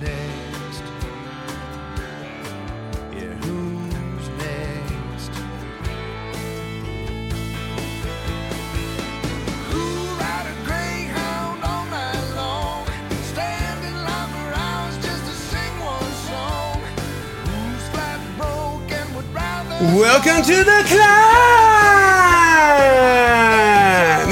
next? Yeah, who's next? Who ride a greyhound all night long? Stand in line for hours just to sing one song. Who's flat broke and would rather Welcome to the climb.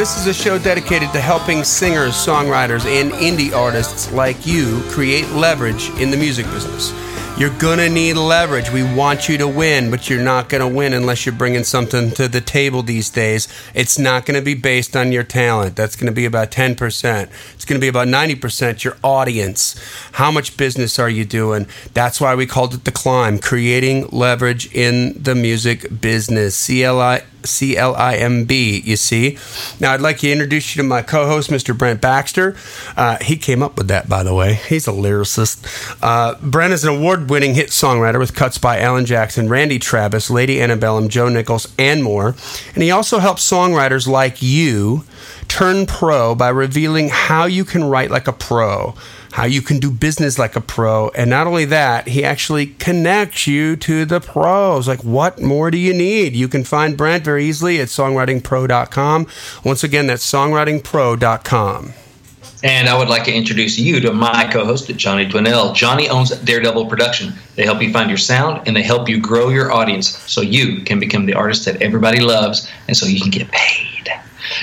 This is a show dedicated to helping singers, songwriters, and indie artists like you create leverage in the music business. You're gonna need leverage. We want you to win, but you're not gonna win unless you're bringing something to the table these days. It's not gonna be based on your talent. That's gonna be about 10%. It's gonna be about 90% your audience. How much business are you doing? That's why we called it The Climb, creating leverage in the music business. CLI. C L I M B, you see. Now, I'd like to introduce you to my co host, Mr. Brent Baxter. Uh, he came up with that, by the way. He's a lyricist. Uh, Brent is an award winning hit songwriter with cuts by Alan Jackson, Randy Travis, Lady Antebellum, Joe Nichols, and more. And he also helps songwriters like you turn pro by revealing how you can write like a pro how you can do business like a pro. And not only that, he actually connects you to the pros. Like, what more do you need? You can find Brent very easily at songwritingpro.com. Once again, that's songwritingpro.com. And I would like to introduce you to my co-host, Johnny Dwinell. Johnny owns Daredevil Production. They help you find your sound and they help you grow your audience so you can become the artist that everybody loves and so you can get paid.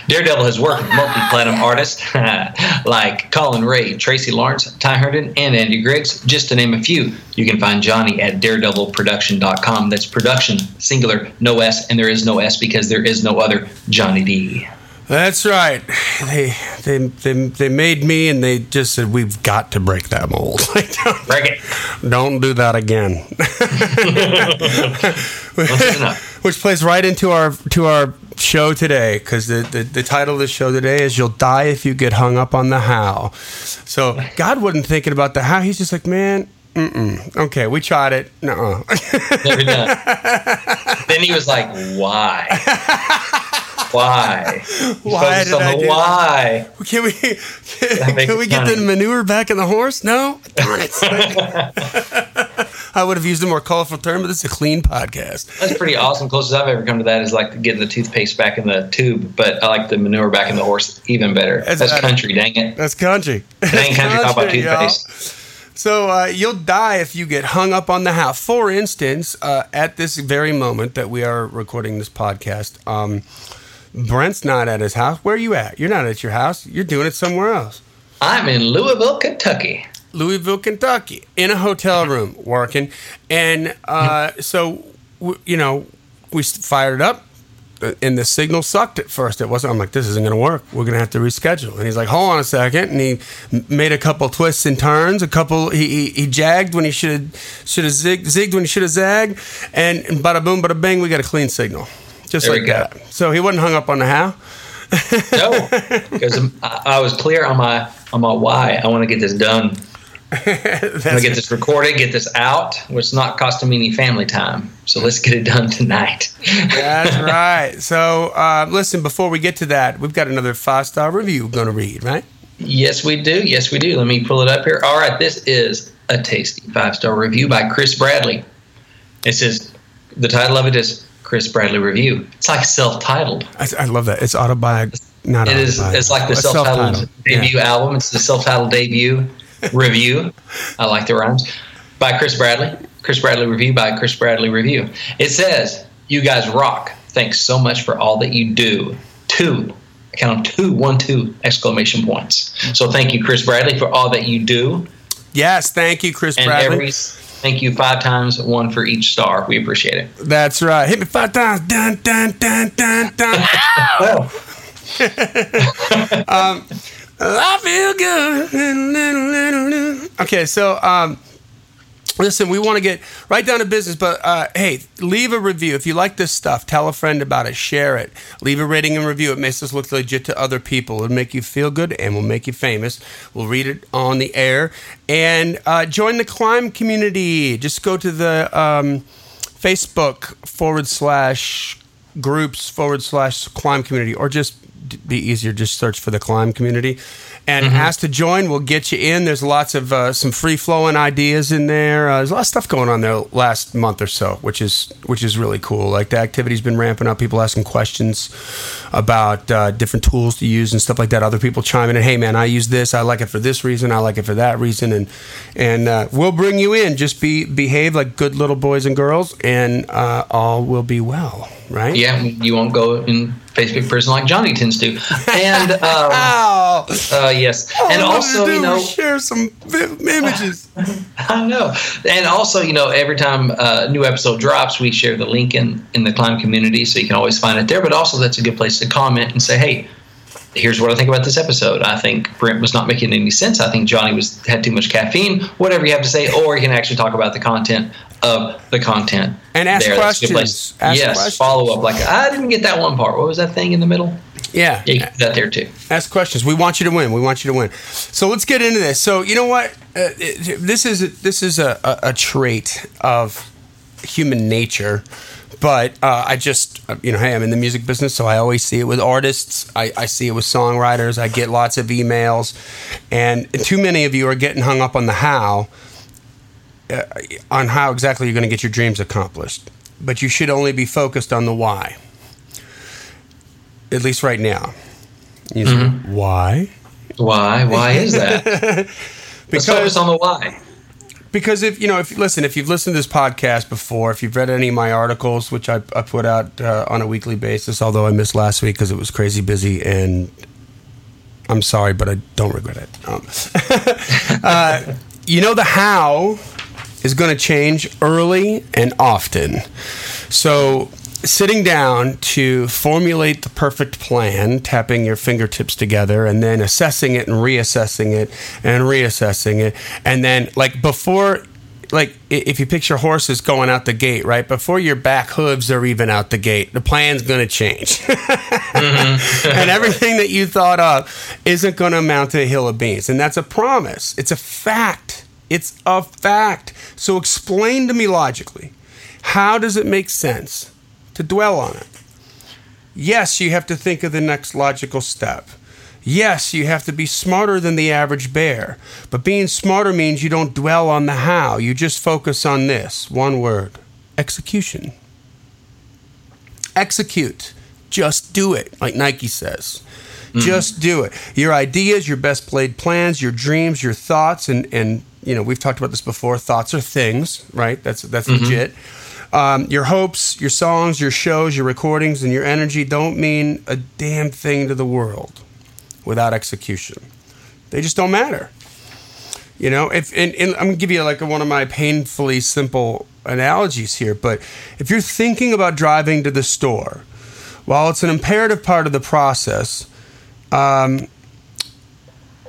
Daredevil has worked with multi-platinum artists like Collin Raye, Tracy Lawrence, Ty Herndon, and Andy Griggs, just to name a few. You can find Johnny at daredevilproduction.com. That's production, singular, no S, and there is no S because there is no other Johnny D. That's right. They, they they they made me, and they just said we've got to break that mold. Don't, Break it. don't do that again. That's. Which plays right into our to our show today because the, the the title of the show today is "You'll Die If You Get Hung Up on the How." So God wasn't thinking about the how. He's just like, man. Mm-mm. Okay, we tried it. No, then he was like, "Why? Why? Why did I do why?" can we That makes can we get the manure back in the horse? No, darn it. I would have used a more colorful term, but this is a clean podcast. That's pretty awesome. Closest I've ever come to that is like getting the toothpaste back in the tube, but I like the manure back in the horse even better. That's That's, country, dang it. That's country. It ain't country talk about Country, y'all. toothpaste. So uh, you'll die if you get hung up on the how. For instance, uh, at this very moment that we are recording this podcast, um, Brent's not at his house. Where are you at? You're not at your house. You're doing it somewhere else. I'm in Louisville, Kentucky. Louisville, Kentucky, in a hotel room working. And uh, so, w- you know, we fired it up. uh, And the signal sucked at first. It wasn't. I'm like, this isn't going to work. We're going to have to reschedule. And he's like, hold on a second. And he made a couple twists and turns. A couple. He he, he jagged when he should have should have zigged, zigged when he should have zagged. And, and bada boom, bada bang, we got a clean signal, just There we like that. So he wasn't hung up on the how. No, because I, I was clear on my on my why. I want to get this done. I want to get this recorded, get this out, which is not costing me any family time. So let's get it done tonight. That's right. So, uh, listen, before we get to that, we've got another five star review we're going to read, right? Yes, we do. Yes, we do. Let me pull it up here. All right, this is a tasty five star review by Chris Bradley. It says the title of it is Chris Bradley Review. It's like self titled. I, I love that. It's autobiographical. Not It is. It's like the self titled self-titled. debut album. It's the self titled debut review. I like the rhymes by Chris Bradley. Chris Bradley Review by Chris Bradley Review. It says, "You guys rock. Thanks so much for all that you do." Two. I count two, one, two exclamation points. So thank you, Chris Bradley, for all that you do. Yes, thank you, Chris And Bradley. every thank you five times, one for each star. We appreciate it. That's right. Hit me five times. Dun dun dun dun dun. Well, I feel good. Okay, so um, listen, we want to get right down to business, but uh, hey, leave a review if you like this stuff. Tell a friend about it. Share it. Leave a rating and review. It makes us look legit to other people. It'll make you feel good and will make you famous. We'll read it on the air and uh, join the climb community. Just go to the um, Facebook forward slash groups forward slash climb community or just be easier just search for the climb community and ask to join. We'll get you in. There's lots of uh, some free flowing ideas in there. Uh, there's a lot of stuff going on there last month or so, which is which is really cool. Like the activity's been ramping up. People asking questions about uh, different tools to use and stuff like that. Other people chiming in. Hey man, I use this. I like it for this reason. I like it for that reason. And and uh, we'll bring you in. Just be behave like good little boys and girls, and uh, all will be well. Right? Yeah, you won't go in Facebook prison like Johnny tends to. And um, uh, yes, and also you know share some images. I know. And also, you know, every time a new episode drops, we share the link in, in the Climb community, so you can always find it there. But also, that's a good place to comment and say, hey, here's what I think about this episode. I think Brent was not making any sense. I think Johnny was had too much caffeine. Whatever you have to say, or you can actually talk about the content of the content And ask there. That's a good questions. Ask yes, questions. follow up. Like I didn't get that one part. What was that thing in the middle? Yeah. Yeah, you can do that there too. Ask questions. We want you to win. We want you to win. So let's get into this. So you know what? Uh, this is this is a, a, a trait of human nature. But uh, I just, uh, you know, hey, I'm in the music business, so I always see it with artists. I, I see it with songwriters. I get lots of emails, and too many of you are getting hung up on the how, uh, on how exactly you're going to get your dreams accomplished. But you should only be focused on the why. At least right now. You say, Why? Why? Why is that? Let's Because- focus on the why. Because if you know, if listen, if you've listened to this podcast before, if you've read any of my articles, which I, I put out uh, on a weekly basis, although I missed last week because it was crazy busy, and I'm sorry, but I don't regret it. Um, uh, you know, the how is going to change early and often. So, sitting down to formulate the perfect plan, tapping your fingertips together, and then assessing it and reassessing it and reassessing it. And then, like, before. Like if you picture horses going out the gate, right before your back hooves are even out the gate, the plan's going to change, mm-hmm. and everything that you thought of isn't going to amount to a hill of beans. And that's a promise. It's a fact. It's a fact. So explain to me logically how does it make sense to dwell on it? Yes, you have to think of the next logical step. Yes, you have to be smarter than the average bear. But being smarter means you don't dwell on the how. You just focus on this one word execution. Execute. Just do it, like Nike says. Just mm-hmm. do it. Your ideas, your best played plans, your dreams, your thoughts, and and you know we've talked about this before. Thoughts are things, right? That's that's legit. Um, your hopes, your songs, your shows, your recordings, and your energy don't mean a damn thing to the world without execution. They just don't matter. You know, if and, and I'm gonna give you like one of my painfully simple analogies here, but if you're thinking about driving to the store, while it's an imperative part of the process, um,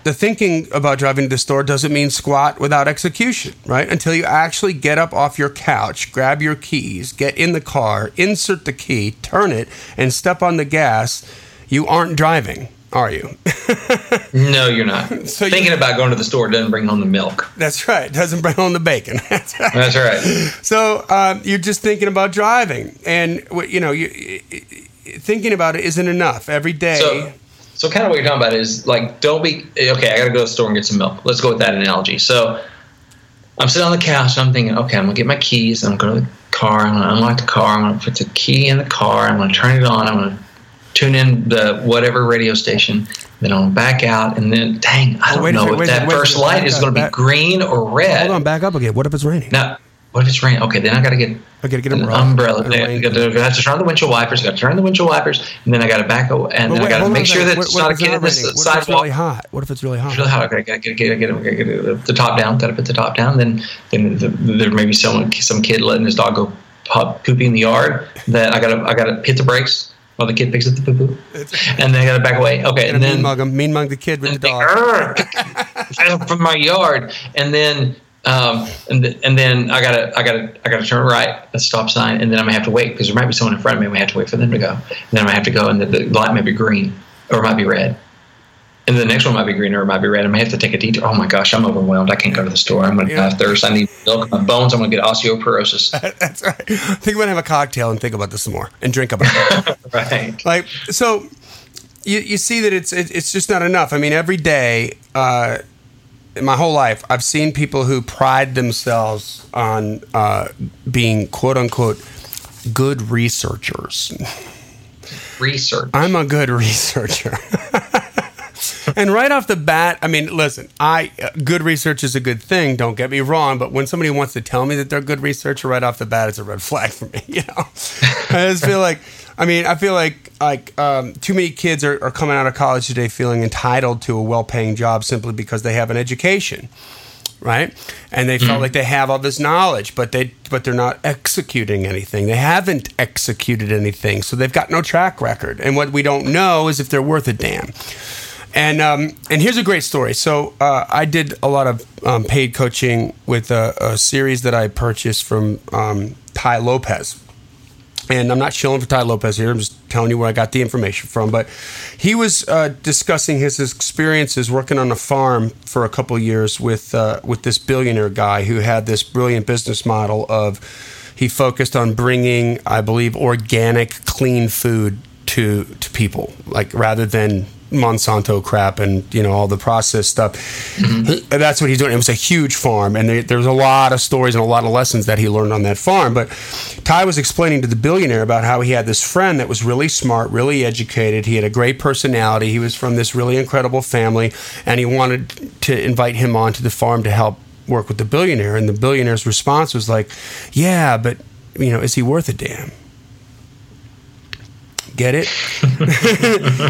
the thinking about driving to the store doesn't mean squat without execution, right? Until you actually get up off your couch, grab your keys, get in the car, insert the key, turn it, and step on the gas, you aren't driving, are you? No, you're not. So you- Thinking about going to the store doesn't bring home the milk. That's right. Doesn't bring home the bacon. That's right. That's right. So um, you're just thinking about driving, and you know, you, thinking about it isn't enough. Every day, So, so kind of what you're talking about is like, don't be okay. I got to go to the store and get some milk. Let's go with that analogy. So, I'm sitting on the couch. And I'm thinking, okay, I'm gonna get my keys. I'm gonna go to the car. I'm gonna unlock the car. I'm gonna put the key in the car. I'm gonna turn it on. I'm gonna tune in the whatever radio station. Then I'm gonna back out, and then dang, I don't know if that first light is gonna be green or red. hold on, back up again. What if it's raining? Now, what if it's raining? Okay, then I gotta get I gotta get an umbrella. umbrella. I got to, I have to turn on the windshield wipers. I got to turn on the windshield wipers, and then I got to back away, and then wait, I got to make sure that What- it's what not a kid in the raining? What if it's really hot? What if it's really hot? It's really hot. Okay, I gotta get, get, get, get, get the top down. Gotta put the top down. Then, then the, there may be someone, some kid letting his dog go pop, pooping in the yard. That I gotta, I gotta hit the brakes while the kid picks up the poo poo, and then I gotta back away. Okay, And and mean then mug him, mean mug the kid with the dog. from my yard, and then um, and, th- and then I gotta I gotta I gotta turn right a stop sign, and then I'm gonna have to wait because there might be someone in front of me. and We have to wait for them to go, and then I might have to go, and the, the light might be green or it might be red. And the next one might be green or it might be red. I may have to take a detour. Oh my gosh, I'm overwhelmed. I can't go to the store. I'm to Yeah. have thirst. I need milk. My bones. I'm to get osteoporosis. That's right. I think I'm gonna have a cocktail and think about this some more and drink about it. right. like so you, you see that it's it, it's just not enough. I mean, every day, uh, in my whole life, I've seen people who pride themselves on uh, being quote unquote good researchers. Research. I'm a good researcher. and right off the bat, I mean, listen, I uh, good research is a good thing. Don't get me wrong, but when somebody wants to tell me that they're a good researcher right off the bat, it's a red flag for me. You know, I just feel like, I mean, I feel like like um, too many kids are, are coming out of college today feeling entitled to a well-paying job simply because they have an education right? And they felt like they have all this knowledge, but they but they're not executing anything. They haven't executed anything, so they've got no track record. And what we don't know is if they're worth a damn. And um, and here's a great story. So uh, I did a lot of um, paid coaching with a, a series that I purchased from um, Tai Lopez. And I'm not shilling for Tai Lopez here. I'm just telling you where I got the information from. But he was uh, discussing his experiences working on a farm for a couple years with uh, with this billionaire guy who had this brilliant business model of he focused on bringing, I believe, organic, clean food to to people, like rather than Monsanto crap and you know all the processed stuff. He- That's what he's doing. It was a huge farm, and there, there's a lot of stories and a lot of lessons that he learned on that farm. But Tai was explaining to the billionaire about how he had this friend that was really smart, really educated. He had a great personality. He was from this really incredible family, and he wanted to invite him onto the farm to help work with the billionaire. And the billionaire's response was like, "Yeah, but you know, is he worth a damn?" Get it?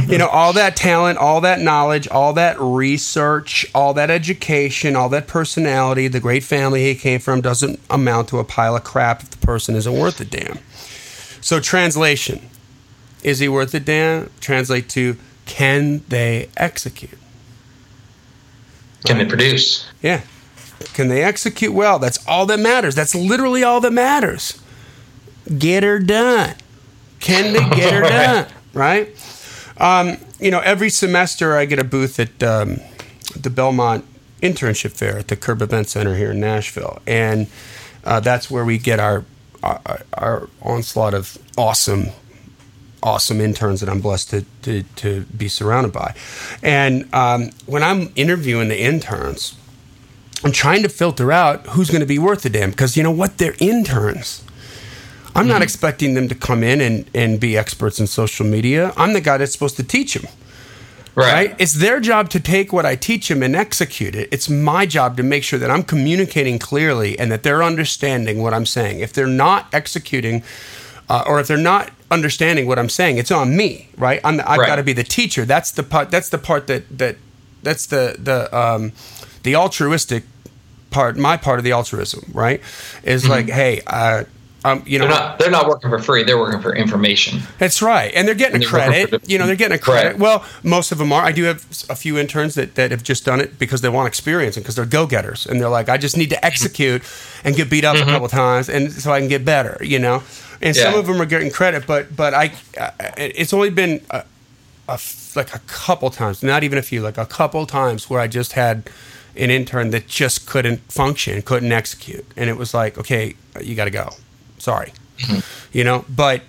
you know, all that talent, all that knowledge, all that research, all that education, all that personality, the great family he came from doesn't amount to a pile of crap if the person isn't worth a damn. So, translation is he worth a damn? Translate to can they execute? Can they produce? Yeah. Can they execute well? That's all that matters. That's literally all that matters. Get her done. Can they get her done? Right? Um, you know, every semester I get a booth at um, the Belmont Internship Fair at the Curb Event Center here in Nashville. And uh, that's where we get our, our, our onslaught of awesome awesome interns that I'm blessed to, to, to be surrounded by. And um, when I'm interviewing the interns, I'm trying to filter out who's going to be worth a damn because you know what? They're interns. I'm not expecting them to come in and, and be experts in social media. I'm the guy that's supposed to teach them. Right. It's their job to take what I teach them and execute it. It's my job to make sure that I'm communicating clearly and that they're understanding what I'm saying. If they're not executing, uh, or if they're not understanding what I'm saying, it's on me, right? I'm the, I've Right. got to be the teacher. That's the part. That's the part that that that's the the um, the altruistic part. My part of the altruism, right, is like, hey, uh, um, you know, Mm-hmm. They're not. They're not working for free. They're working for information. that's right, and they're getting And a they're credit. You know, they're getting a credit. Right. Well, most of them are. I do have a few interns that, that have just done it because they want experience and because they're go getters, and they're like, I just need to execute and get beat up a couple times, and so I can get better. You know, and some Mm-hmm. Of them are getting credit, but but I, uh, it's only been a, a f- like a couple times, not even a few, like a couple times where I just had an intern that just couldn't function, couldn't execute, and it was like, okay, you got to go. Sorry, you know. But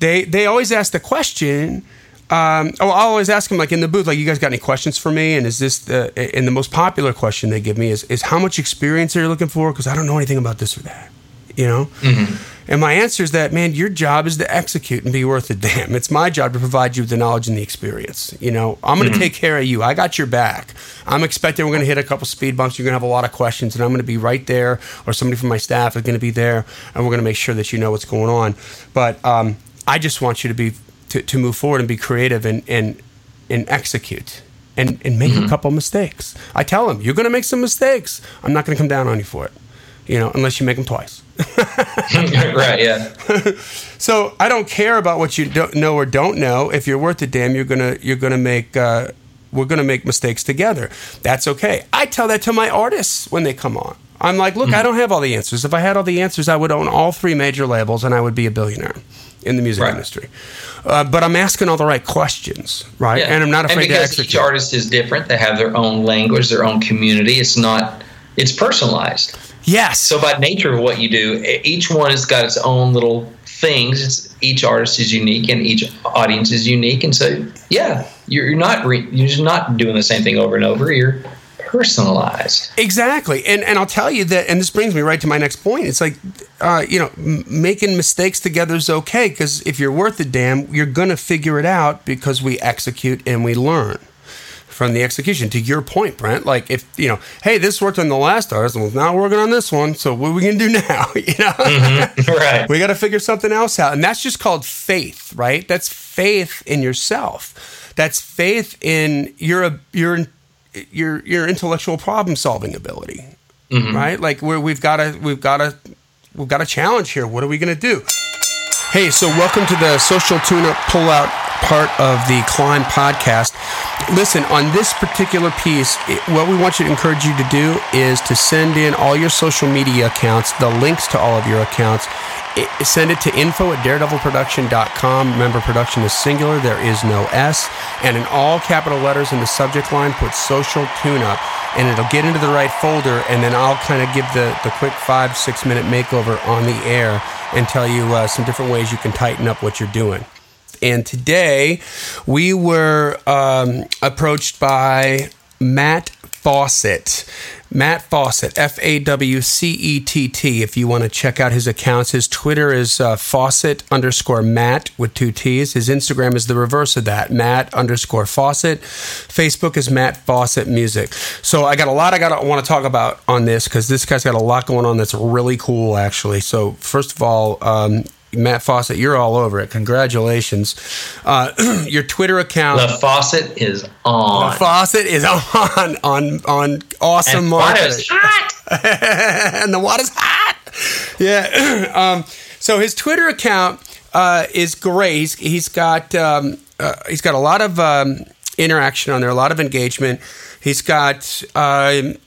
they they always ask the question. Um, oh, I'll always ask them like in the booth, like, you guys got any questions for me? And is this the and the most popular question they give me is is how much experience are you looking for? Because I don't know anything about this or that, you know. And my answer is that, man, your job is to execute and be worth a damn. It's my job to provide you with the knowledge and the experience. You know, I'm going to take care of you. I got your back. I'm expecting we're going to hit a couple speed bumps. You're going to have a lot of questions, and I'm going to be right there, or somebody from my staff is going to be there, and we're going to make sure that you know what's going on. But um, I just want you to be to, to move forward and be creative and and and execute. And, and make a couple mistakes. I tell them, you're going to make some mistakes. I'm not going to come down on you for it, you know, unless you make them twice. right. Yeah. So I don't care about what you don't know or don't know. If you're worth a damn, you're gonna you're gonna make uh, we're gonna make mistakes together. That's okay. I tell that to my artists when they come on. I'm like, look, I don't have all the answers. If I had all the answers, I would own all three major labels and I would be a billionaire in the music Right. industry. Uh, but I'm asking all the right questions, right? Yeah. And I'm not afraid and to execute. each artist is different. They have their own language, their own community. It's not. It's personalized. Yes. So by nature of what you do, each one has got its own little things. It's, each artist is unique and each audience is unique, and so yeah, you're, you're not re, you're just not doing the same thing over and over. You're personalized. Exactly, and and I'll tell you that, and this brings me right to my next point. It's like, uh, you know, m- making mistakes together is okay because if you're worth a damn, you're gonna figure it out because we execute and we learn from the execution. To your point, Brent, like if you know, hey, this worked on the last artist, well, now we're working on this one. So what are we gonna do now? you know, mm-hmm. right? we got to figure something else out, and that's just called faith, right? That's faith in yourself. That's faith in your your your your intellectual problem solving ability, mm-hmm. right? Like where we've got to we've got to we've got a challenge here. What are we gonna do? Hey, so welcome to the social tune-up pull-out part of the Climb podcast. Listen, on this particular piece, what we want you to encourage you to do is to send in all your social media accounts, the links to all of your accounts. Send it to info at daredevilproduction.com. Remember, production is singular, there is no S. And in all capital letters in the subject line, put social tune-up, and it'll get into the right folder, and then I'll kind of give the, the quick five, six minute makeover on the air and tell you uh, some different ways you can tighten up what you're doing. And today we were um, approached by Matt Fawcett. Matt Fawcett, F A W C E T T. If you want to check out his accounts, his Twitter is uh, Fawcett underscore Matt with two T's. His Instagram is the reverse of that, Matt underscore Fawcett. Facebook is Matt Fawcett Music. So I got a lot I got to want to talk about on this because this guy's got a lot going on that's really cool, actually. So first of all, um, Matt Fawcett, you're all over it. Congratulations. Uh, your Twitter account. The faucet is on. The faucet is on on on awesome and marketing. hot. and the water's hot. Yeah. um, so his Twitter account uh, is great. He's, he's got um, uh, he's got a lot of um, interaction on there, a lot of engagement. He's got a,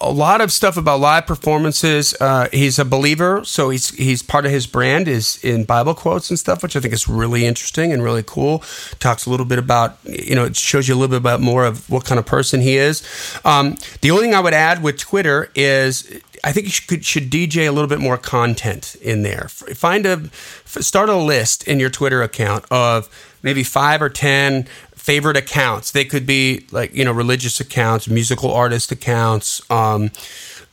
a lot of stuff about live performances. Uh, he's a believer, so he's he's part of his brand is in Bible quotes and stuff, which I think is really interesting and really cool. Talks a little bit about you know it shows you a little bit about more of what kind of person he is. Um, the only thing I would add with Twitter is I think you should, should DJ a little bit more content in there. Find a start a list in your Twitter account of maybe five or ten favorite accounts. They could be like you know religious accounts, musical artist accounts. Um,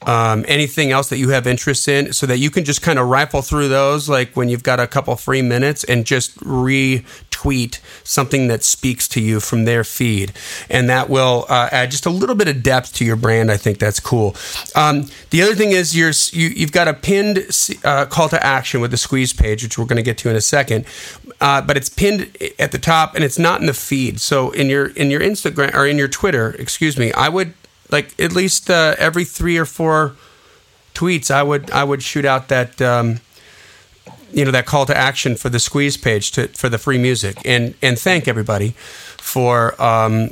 um, anything else that you have interest in, so that you can just kind of rifle through those, like when you've got a couple free minutes, and just retweet something that speaks to you from their feed, and that will uh, add just a little bit of depth to your brand. I think that's cool. Um, the other thing is you're, you, you've got a pinned uh, call to action with the squeeze page, which we're going to get to in a second, uh, but it's pinned at the top and it's not in the feed. So in your in your Instagram or in your Twitter, excuse me, I would like at least uh, every three or four tweets, I would I would shoot out that. Um, you know that call to action for the squeeze page to for the free music and and thank everybody for um,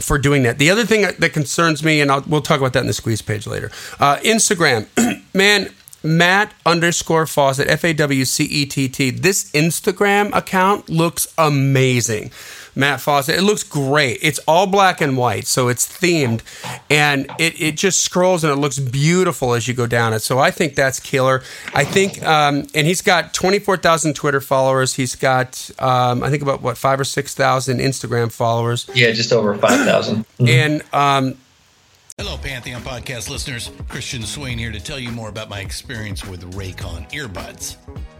for doing that. The other thing that concerns me, and I'll, we'll talk about that in the squeeze page later. Uh, Instagram, man, Matt underscore Fawcett, F A W C E T T. This Instagram account looks amazing. Matt Fawcett, it looks great. It's all black and white, so it's themed, and it, it just scrolls and it looks beautiful as you go down it. So I think that's killer. I think, um, and he's got 24,000 Twitter followers. He's got, um, I think, about what, five or 6,000 Instagram followers. Yeah, just over 5,000. And um, Hello, Pantheon podcast listeners. Christian Swain here to tell you more about my experience with Raycon earbuds.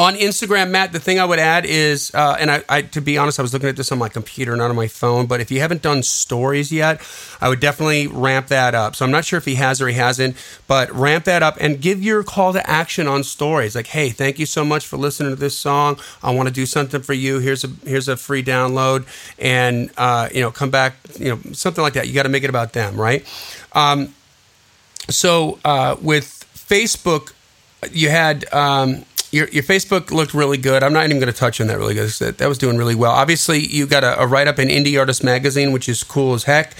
On Instagram, Matt, the thing I would add is, uh, and I, I, to be honest, I was looking at this on my computer, not on my phone. But if you haven't done stories yet, I would definitely ramp that up. So I'm not sure if he has or he hasn't, but ramp that up and give your call to action on stories. Like, hey, thank you so much for listening to this song. I want to do something for you. Here's a here's a free download, and uh, you know, come back. You know, something like that. You got to make it about them, right? Um, so uh, with Facebook, you had. Um, your, your Facebook looked really good. I'm not even going to touch on that really good. That, that was doing really well. Obviously, you got a, a write up in Indie Artist Magazine, which is cool as heck.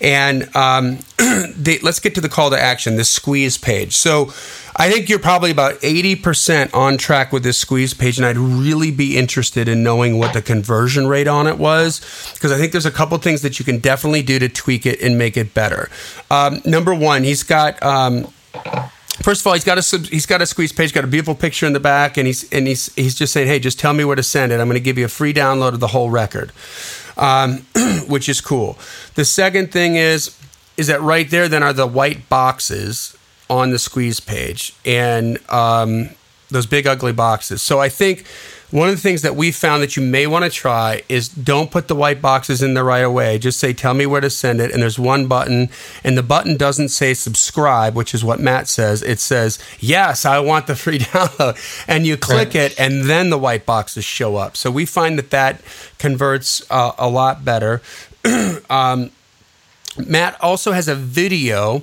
And um, they, let's get to the call to action, this squeeze page. So I think you're probably about 80% on track with this squeeze page. And I'd really be interested in knowing what the conversion rate on it was, because I think there's a couple things that you can definitely do to tweak it and make it better. Um, number one, he's got. Um, First of all, he's got a he's got a squeeze page, got a beautiful picture in the back, and he's and he's he's just saying, "Hey, just tell me where to send it. I'm going to give you a free download of the whole record," um, which is cool. The second thing is is that right there then are the white boxes on the squeeze page, and um, those big ugly boxes. So I think one of the things that we found that you may want to try is don't put the white boxes in there right away. Just say, tell me where to send it. And there's one button, and the button doesn't say subscribe, which is what Matt says. It says, yes, I want the free download. And you click right. it, and then the white boxes show up. So we find that that converts uh, a lot better. um, Matt also has a video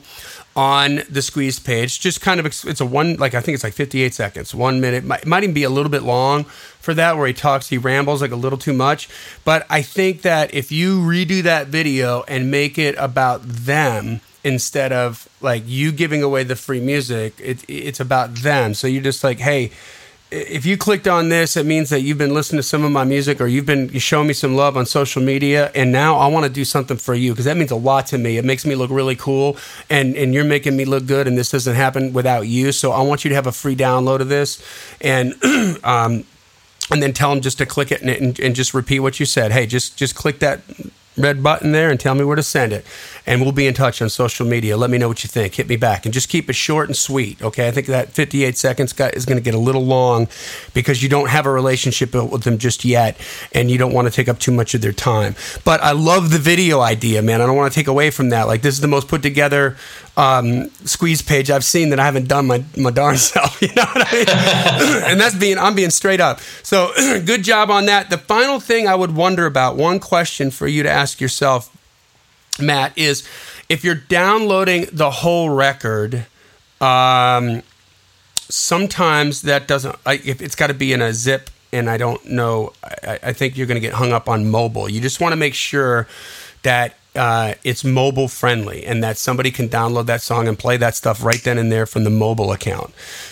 on the squeeze page. Just kind of, it's a one, like I think it's like 58 seconds, one minute. Might, might even be a little bit long for that, where he talks, he rambles like a little too much. But I think that if you redo that video and make it about them instead of like you giving away the free music, it, it's about them. So you're just like, hey, if you clicked on this, it means that you've been listening to some of my music or you've been showing me some love on social media. And now I want to do something for you because that means a lot to me. It makes me look really cool and, and you're making me look good. And this doesn't happen without you. So I want you to have a free download of this. And, um, and then tell them just to click it and, and, and just repeat what you said. Hey, just just click that red button there and tell me where to send it. And we'll be in touch on social media. Let me know what you think. Hit me back and just keep it short and sweet. Okay. I think that 58 seconds is going to get a little long because you don't have a relationship with them just yet and you don't want to take up too much of their time. But I love the video idea, man. I don't want to take away from that. Like, this is the most put together um, squeeze page I've seen that I haven't done my, my darn self. You know what I mean? and that's being, I'm being straight up. So good job on that. The final thing I would wonder about, one question for you to ask yourself, Matt, is if you're downloading the whole record, um, sometimes that doesn't, I, if it's got to be in a zip and I don't know, I, I think you're going to get hung up on mobile. You just want to make sure that uh, it's mobile friendly and that somebody can download that song and play that stuff right then and there from the mobile account.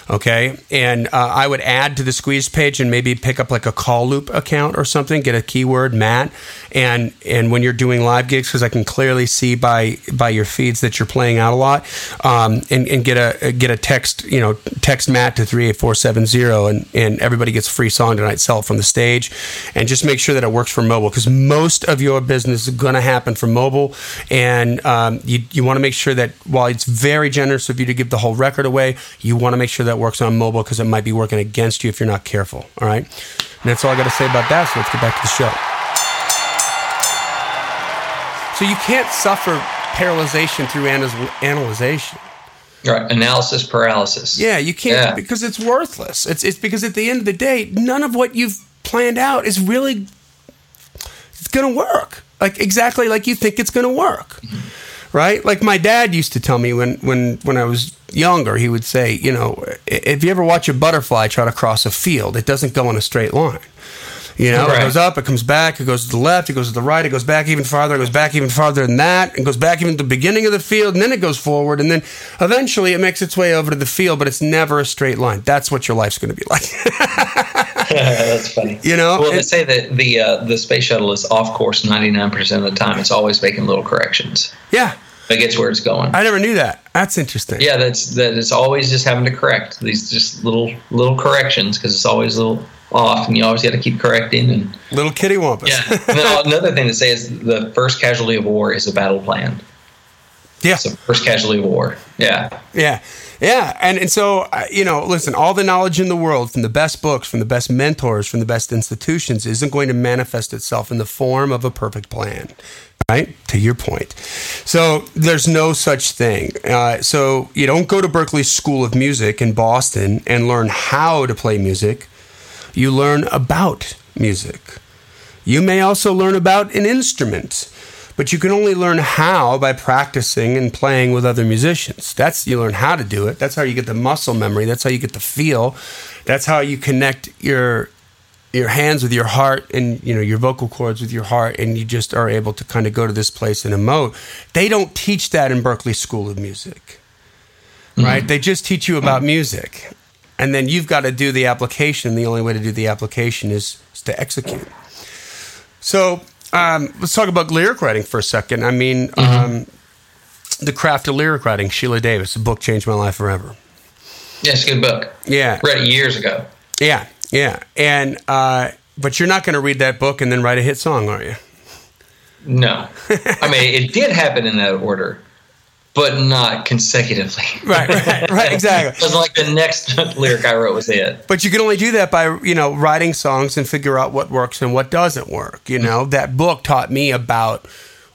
Okay. And uh, I would add to the squeeze page and maybe pick up like a call loop account or something, get a keyword, Matt. And, and when you're doing live gigs, because I can clearly see by, by your feeds that you're playing out a lot, um, and, and get a, get a text, you know, text Matt to 38470 and, and everybody gets a free song tonight, sell it from the stage and just make sure that it works for mobile because most of your business is going to happen from mobile and um, you you want to make sure that while it's very generous of you to give the whole record away, you want to make sure that works on mobile because it might be working against you if you're not careful. All right, and that's all I got to say about that. So let's get back to the show. So you can't suffer paralyzation through analyzation. Right, analysis paralysis. Yeah, you can't yeah. because it's worthless. It's it's because at the end of the day, none of what you've planned out is really it's going to work like exactly like you think it's going to work. Right? Like my dad used to tell me when when when I was younger, he would say, you know, if you ever watch a butterfly try to cross a field, it doesn't go in a straight line. You know, it goes up, it comes back, it goes to the left, it goes to the right, it goes back even farther, it goes back even farther than that, it goes back even to the beginning of the field, and then it goes forward, and then eventually it makes its way over to the field, but it's never a straight line. That's what your life's going to be like. That's funny. You know, Well, they say that the uh, the space shuttle is off course 99% of the time. It's always making little corrections. yeah, It gets where it's going. I never knew that. That's interesting. Yeah, that's that. It's always just having to correct these just little little corrections because it's always a little off, and you always got to keep correcting. And Little kitty wampus. yeah, then another thing to say is the first casualty of war is a battle plan. yeah. The first casualty of war. Yeah, Yeah. Yeah. And, and so, uh, you know, listen, all the knowledge in the world from the best books, from the best mentors, from the best institutions isn't going to manifest itself in the form of a perfect plan. Right? To your point. So there's no such thing. Uh, so you don't go to Berklee School of Music in Boston and learn how to play music. You learn about music. You may also learn about an instrument, but you can only learn how by practicing and playing with other musicians. That's you learn how to do it. That's how you get the muscle memory. That's how you get the feel. That's how you connect your your hands with your heart and you know your vocal cords with your heart and you just are able to kind of go to this place and emote. They don't teach that in Berklee School of Music. Mm-hmm. Right? They just teach you about music. And then you've got to do the application. The only way to do the application is, is to execute. So um, let's talk about lyric writing for a second. I mean, um, the craft of lyric writing. Sheila Davis. The book changed my life forever. yeah, it's a good book. Yeah, Read it years ago. yeah, yeah. And uh, but you're not going to read that book and then write a hit song, are you? No, I mean it did happen in that order, but not consecutively. Right, right, right. Exactly. It wasn't like the next lyric I wrote was it. But you can only do that by you know writing songs and figure out what works and what doesn't work. You know that book taught me about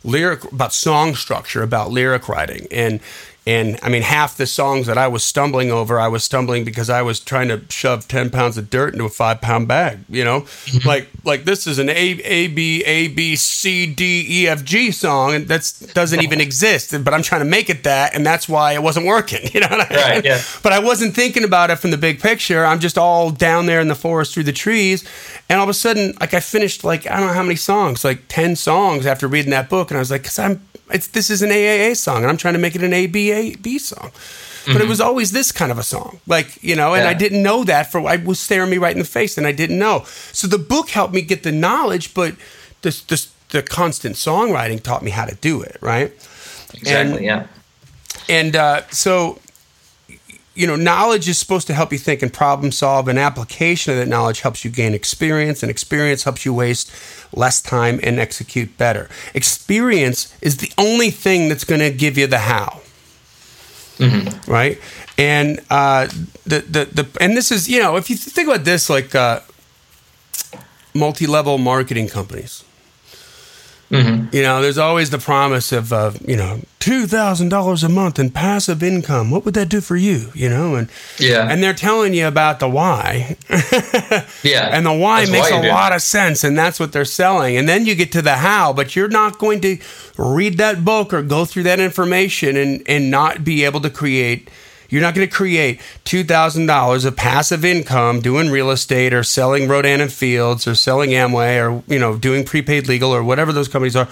lyric, about song structure, about lyric writing, and and I mean half the songs that I was stumbling over, I was stumbling because I was trying to shove ten pounds of dirt into a five pound bag. You know, mm-hmm. like like this is an A A B A B C D E F G song, and that doesn't even exist. But I'm trying to make it that, and that's why it wasn't working. You know what I mean? Right, yeah. But I wasn't thinking about it from the big picture. I'm just all down there in the forest through the trees. And all of a sudden, like I finished like, I don't know how many songs, like 10 songs after reading that book. And I was like, cause I'm, it's, this is an AAA song and I'm trying to make it an ABAB song. But it was always this kind of a song, like, you know, and I didn't know that for, I was staring me right in the face and I didn't know. So the book helped me get the knowledge, but this, this, the constant songwriting taught me how to do it. Right. Exactly. And- yeah. And uh, so, you know, knowledge is supposed to help you think and problem solve, and application of that knowledge helps you gain experience, and experience helps you waste less time and execute better. Experience is the only thing that's going to give you the how. Right, and uh, the, the the and this is you know if you think about this like uh, multi-level marketing companies, you know, there's always the promise of, uh, you know, two thousand dollars a month in passive income. What would that do for you? You know, and Yeah. and they're telling you about the why, Yeah. and the why That's makes why a you do it. lot of sense, and that's what they're selling. And then you get to the how, but you're not going to read that book or go through that information and and not be able to create. You're not going to create two thousand dollars of passive income doing real estate or selling Rodan and Fields or selling Amway or you know doing prepaid legal or whatever those companies are.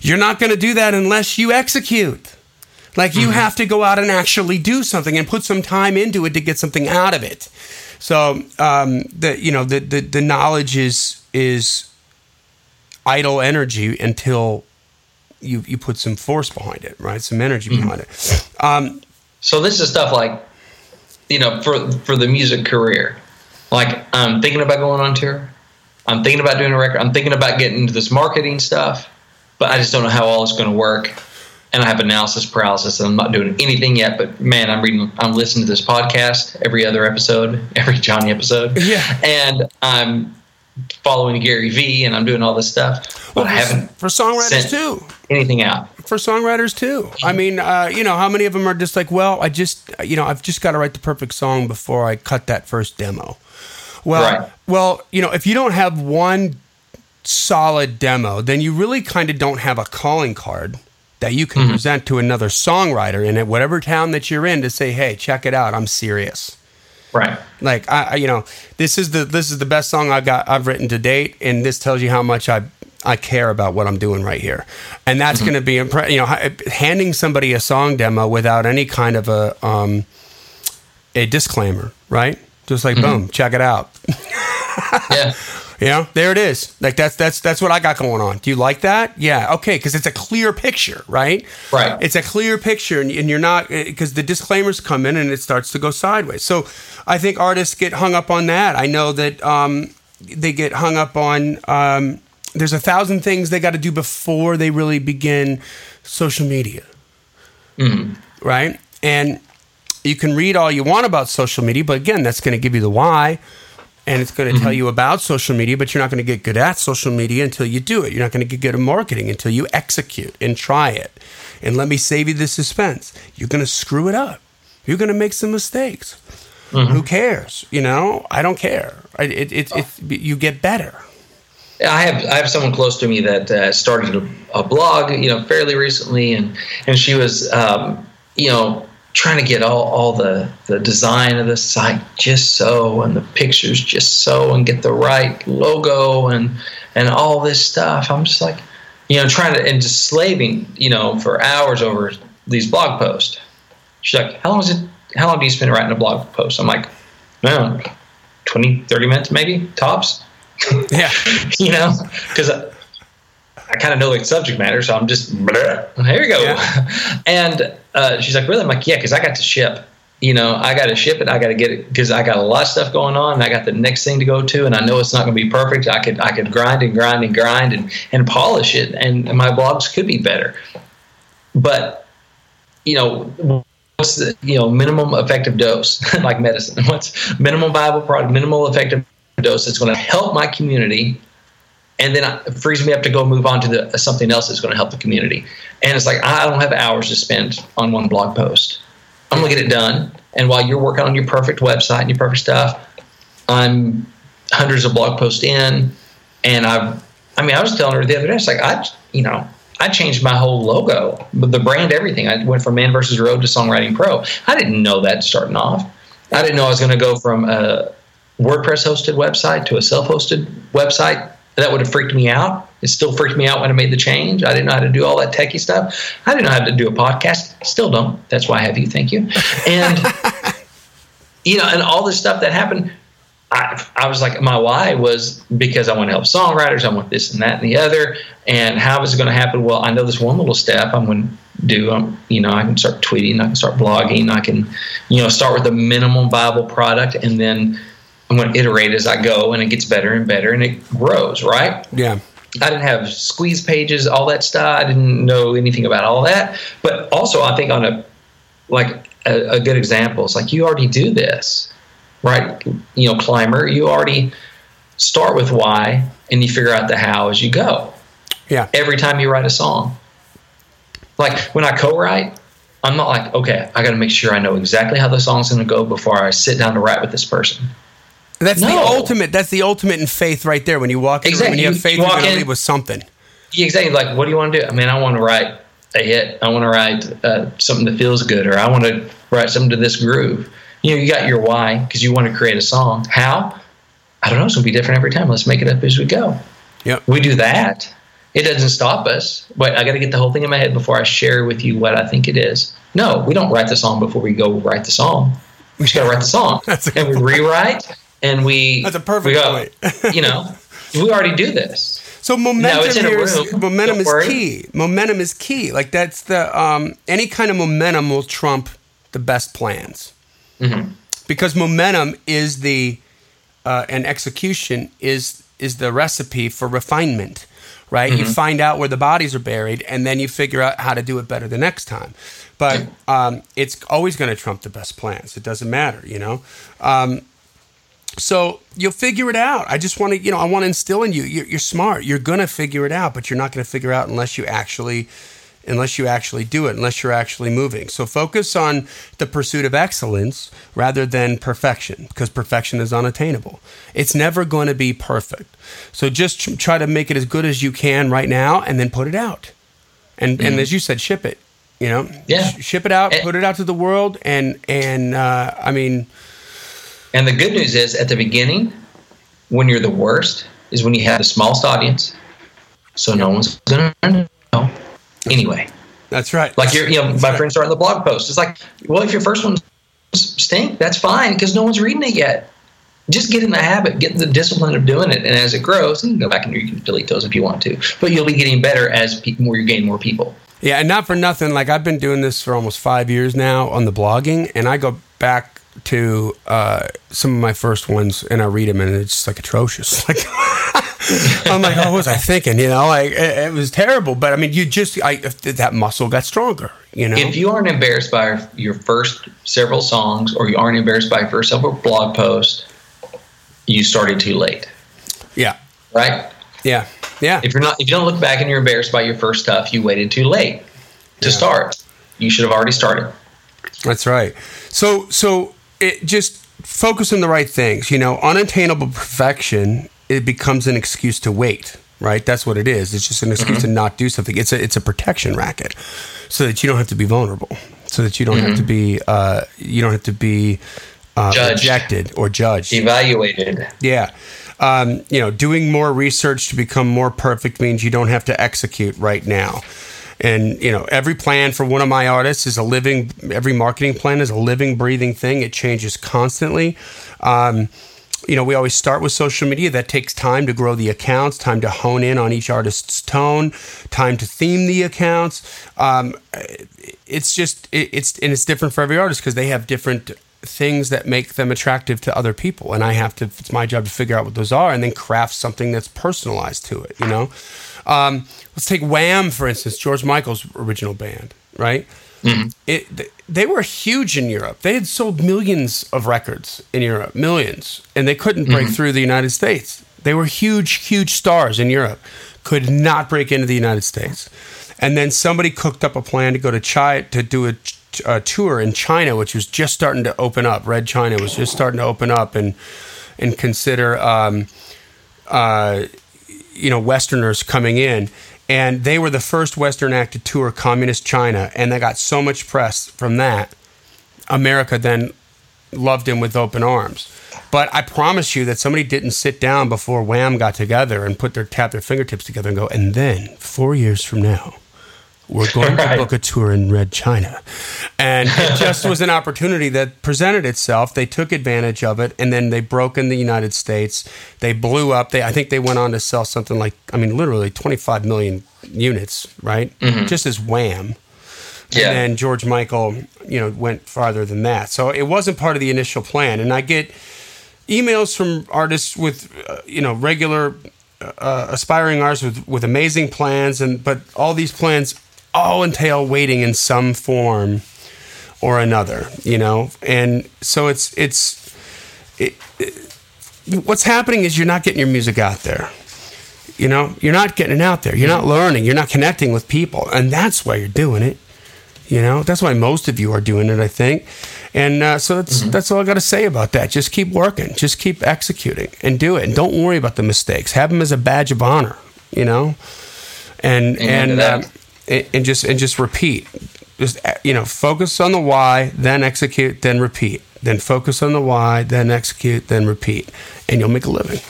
You're not going to do that unless you execute. Like you have to go out and actually do something and put some time into it to get something out of it. So um, the you know the, the the knowledge is is idle energy until you you put some force behind it, right? Some energy behind it. Um, So this is stuff like, you know, for for the music career. Like I'm thinking about going on tour. I'm thinking about doing a record. I'm thinking about getting into this marketing stuff, but I just don't know how all it's going to work. And I have analysis paralysis, and I'm not doing anything yet. But man, I'm reading, I'm listening to this podcast every other episode, every Johnny episode. Yeah. And I'm following Gary Vee, and I'm doing all this stuff, but I haven't for songwriters too. anything out. for songwriters too. I mean, uh, you know, how many of them are just like, well, I just, you know, I've just got to write the perfect song before I cut that first demo. Well, Right. well, you know, if you don't have one solid demo, then you really kind of don't have a calling card that you can present to another songwriter in it, whatever town that you're in, to say, hey, check it out, I'm serious. Right. Like I, I, you know, this is the this is the best song I got I've written to date, and this tells you how much I I care about what I'm doing right here, and that's going to be impre- you know handing somebody a song demo without any kind of a um a disclaimer, right? Just like boom, check it out. Yeah. You know, there it is. Like that's that's that's what I got going on. Do you like that? Yeah, okay, because it's a clear picture, right? Right. It's a clear picture, and, and you're not because the disclaimers come in and it starts to go sideways. So I think artists get hung up on that. I know that um, they get hung up on. Um, there's a thousand things they got to do before they really begin social media, right? And you can read all you want about social media, but again, that's going to give you the why and it's going to tell you about social media, but you're not going to get good at social media until you do it. You're not going to get good at marketing until you execute and try it. And let me save you the suspense. You're going to screw it up. You're going to make some mistakes. Who cares? You know, I don't care. It, it, it, you get better. I have I have someone close to me that uh, started a, a blog, you know, fairly recently, and and she was, um, you know, trying to get all, all the the design of the site just so, and the pictures just so, and get the right logo and and all this stuff. I'm just like, you know, trying to and just slaving, you know, for hours over these blog posts. She's like, how long is it? How long do you spend writing a blog post? I'm like, no, 20, 30 minutes maybe tops Yeah. you know, because kind of know like subject matter, so I'm just bleh, here you go. Yeah. And uh, she's like, really? I'm like, yeah, because I got to ship. You know, I got to ship it. I got to get it because I got a lot of stuff going on. And I got the next thing to go to, and I know it's not going to be perfect. I could I could grind and grind and grind and and polish it, and, and my blogs could be better. But you know, what's the you know minimum effective dose like medicine? What's minimum viable product? Minimal effective dose that's going to help my community and then it frees me up to go move on to the something else that's going to help the community. And it's like I don't have hours to spend on one blog post. I'm going to get it done. And while you're working on your perfect website and your perfect stuff, I'm hundreds of blog posts in, and I've. I mean, I was telling her the other day, it's like I, you know, I changed my whole logo, the brand, everything. I went from Man versus Road to Songwriting Pro. I didn't know that starting off. I didn't know I was going to go from a WordPress hosted website to a self hosted website. That would have freaked me out. It still freaked me out when I made the change. I didn't know how to do all that techie stuff. I didn't know how to do a podcast. Still don't. That's why I have you. Thank you. And you know, and all this stuff that happened. I, I was like, my why was because I want to help songwriters. I want this and that and the other. And how is it going to happen? Well, I know this one little step I'm going to do. Um, you know, I can start tweeting. I can start blogging. I can, you know, start with a minimum viable product, and then I'm going to iterate as I go, and it gets better and better, and it grows. Right? Yeah. I didn't have squeeze pages, all that stuff. I didn't know anything about all that. But also, I think on a like a, a good example, it's like you already do this, right? You know, climber, you already start with why, and you figure out the how as you go. Yeah. Every time you write a song, like when I co-write, I'm not like, okay, I got to make sure I know exactly how the song's going to go before I sit down to write with this person. That's the No. ultimate. That's the ultimate in faith right there. When you walk in, Exactly. when you have faith, you going to leave with something. Yeah, exactly. Like, what do you want to do? I mean, I want to write a hit. I want to write uh, something that feels good, or I want to write something to this groove. You know, you got your why because you want to create a song. How? I don't know. It's going to be different every time. Let's make it up as we go. Yep. We do that. It doesn't stop us. But I got to get the whole thing in my head before I share with you what I think it is. No, we don't write the song before we go write the song. We just got to write the song, and we rewrite, and we. That's a perfect go, point. you know, we already do this. So momentum here is momentum is key. Momentum is key. Like that's the um, any kind of momentum will trump the best plans Mm-hmm. because momentum is the uh, and execution is is the recipe for refinement. Right, Mm-hmm. you find out where the bodies are buried, and then you figure out how to do it better the next time. But um, it's always going to trump the best plans. It doesn't matter, you know. Um, so you'll figure it out. I just want to, you know, I want to instill in you. You're, you're smart. You're gonna figure it out, but you're not gonna figure out unless you actually, unless you actually do it. Unless you're actually moving. So focus on the pursuit of excellence rather than perfection, because perfection is unattainable. It's never going to be perfect. So just try to make it as good as you can right now, and then put it out. And and as you said, ship it. You know, Yeah. Sh- ship it out, Eh. put it out to the world, and and uh, I mean And the good news is, at the beginning, when you're the worst, is when you have the smallest audience, so no one's gonna know. Anyway, That's right. like you're, you know, my friends are on the blog post. It's like, well, if your first one stink, that's fine because no one's reading it yet. Just get in the habit, get in the discipline of doing it, and as it grows, you can go back and you can delete those if you want to. But you'll be getting better as pe- more you gain more people. Yeah, and not for nothing. Like I've been doing this for almost five years now on the blogging, and I go back to uh, some of my first ones and I read them, and it's just like atrocious. Like I'm like, oh, what was I thinking? You know, like it, it was terrible. But I mean, you just I that muscle got stronger. You know, If you aren't embarrassed by your first several songs, or you aren't embarrassed by your first several blog posts, you started too late, yeah, right? yeah, yeah. If you're not, if you don't look back and you're embarrassed by your first stuff, you waited too late to start. You should have already started. That's right. So so it just focus on the right things. You know, unattainable perfection it becomes an excuse to wait. Right. That's what it is. It's just an excuse to not do something. It's a it's a protection racket, so that you don't have to be vulnerable. So that you don't have to be uh, you don't have to be uh, Judged. rejected or judged. Evaluated. Yeah. Um, you know, doing more research to become more perfect means you don't have to execute right now. And, you know, every plan for one of my artists is a living, every marketing plan is a living, breathing thing. It changes constantly. Um, you know, we always start with social media. That takes time to grow the accounts, time to hone in on each artist's tone, time to theme the accounts. Um, it's just it, it's and it's different for every artist because they have different things that make them attractive to other people and i have to it's my job to figure out what those are and then craft something that's personalized to it you know um, let's take wham for instance george michael's original band right? It, they were huge in europe. They had sold millions of records in europe millions and they couldn't break through the united states. They were huge huge stars in europe. Could not break into the united states. And then somebody cooked up a plan to go to China to do a, a tour in China, which was just starting to open up. Red China was just starting to open up and and consider, um, uh, you know, Westerners coming in. And they were the first Western act to tour communist China, and they got so much press from that. America then loved him with open arms. But I promise you that somebody didn't sit down before Wham got together and put their tap their fingertips together and go, and then four years from now, we're going to book a tour in Red China. And it just was an opportunity that presented itself. They took advantage of it and then they broke in the United States. They blew up. They I think they went on to sell something like I mean literally 25 million units, right? Just as Wham. Yeah. And then George Michael, you know, went farther than that. So it wasn't part of the initial plan. And I get emails from artists with, uh, you know, regular uh, aspiring artists with, with amazing plans, and but all these plans all entail waiting in some form or another, you know. And so it's it's it, it- what's happening is you're not getting your music out there. You know, you're not getting it out there. You're not mm-hmm. learning. You're not connecting with people, and that's why you're doing it. You know, that's why most of you are doing it, I think. And uh, so that's mm-hmm. that's all I got to say about that. Just keep working. Just keep executing and do it. And don't worry about the mistakes. Have them as a badge of honor. You know, and Amen and. And and just and just repeat. Just uh, you know, focus on the why, then execute, then repeat. Then focus on the why, then execute, then repeat, and you'll make a living.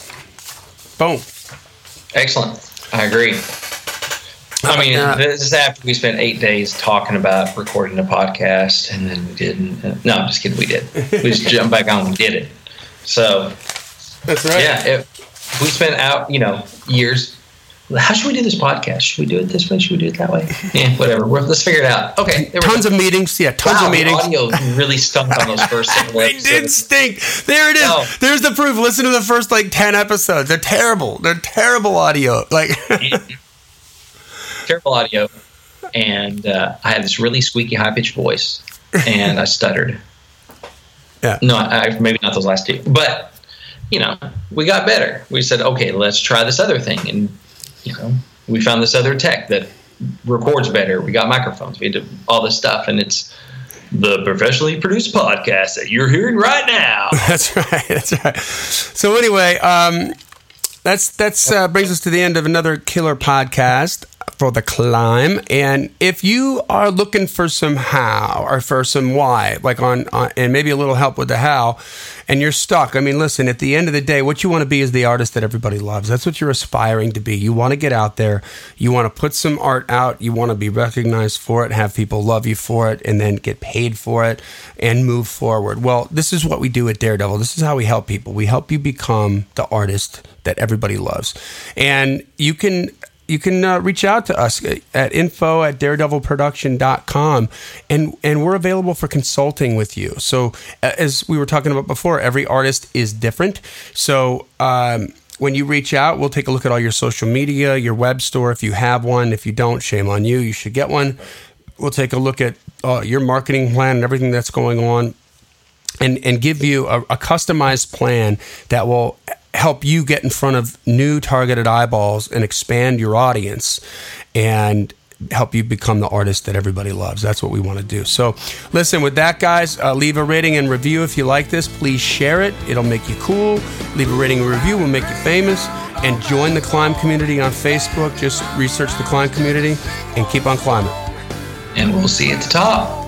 Boom. Excellent. I agree. I mean, Uh, this is after we spent eight days talking about recording a podcast, and then we didn't. uh, No, I'm just kidding. We did. We just jumped back on and did it. So That's right. yeah, it, we spent out, you know, years. How should we do this podcast? Should we do it this way? Should we do it that way? Yeah, whatever. We're, let's figure it out. Okay. There Tons of meetings. Yeah, tons wow, of meetings. The audio really stunk on those first They did stink. There it is. No. There's the proof. Listen to the first like ten episodes. They're terrible. They're terrible audio. Like terrible audio, and uh, I had this really squeaky, high pitched voice, and I stuttered. Yeah. No, I- maybe not those last two, but you know, we got better. We said, okay, let's try this other thing, and you know, we found this other tech that records better. We got microphones. We did all this stuff, and it's the professionally produced podcast that you're hearing right now. that's right. That's right. So anyway, um, that's that's uh, brings us to the end of another killer podcast. For the climb. And if you are looking for some how or for some why, like on, on and maybe a little help with the how, and you're stuck. I mean, listen, at the end of the day, what you want to be is the artist that everybody loves. That's what you're aspiring to be. You want to get out there, you want to put some art out, you want to be recognized for it, have people love you for it, and then get paid for it and move forward. Well, this is what we do at Daredevil. This is how we help people. We help you become the artist that everybody loves. And you can you can uh, reach out to us at info at daredevilproduction.com and and we're available for consulting with you. So as we were talking about before every artist is different. So um, when you reach out we'll take a look at all your social media your web store. If you have one if you don't shame on you. You should get one. We'll take a look at uh, your marketing plan and everything that's going on and and give you a, a customized plan that will help you get in front of new targeted eyeballs and expand your audience and help you become the artist that everybody loves. That's what we want to do. So, listen, with that, guys, uh, leave a rating and review if you like this. Please share it, it'll make you cool. Leave a rating and review, will make you famous. And join the climb community on Facebook. Just research the climb community and keep on climbing. And we'll see you at the top.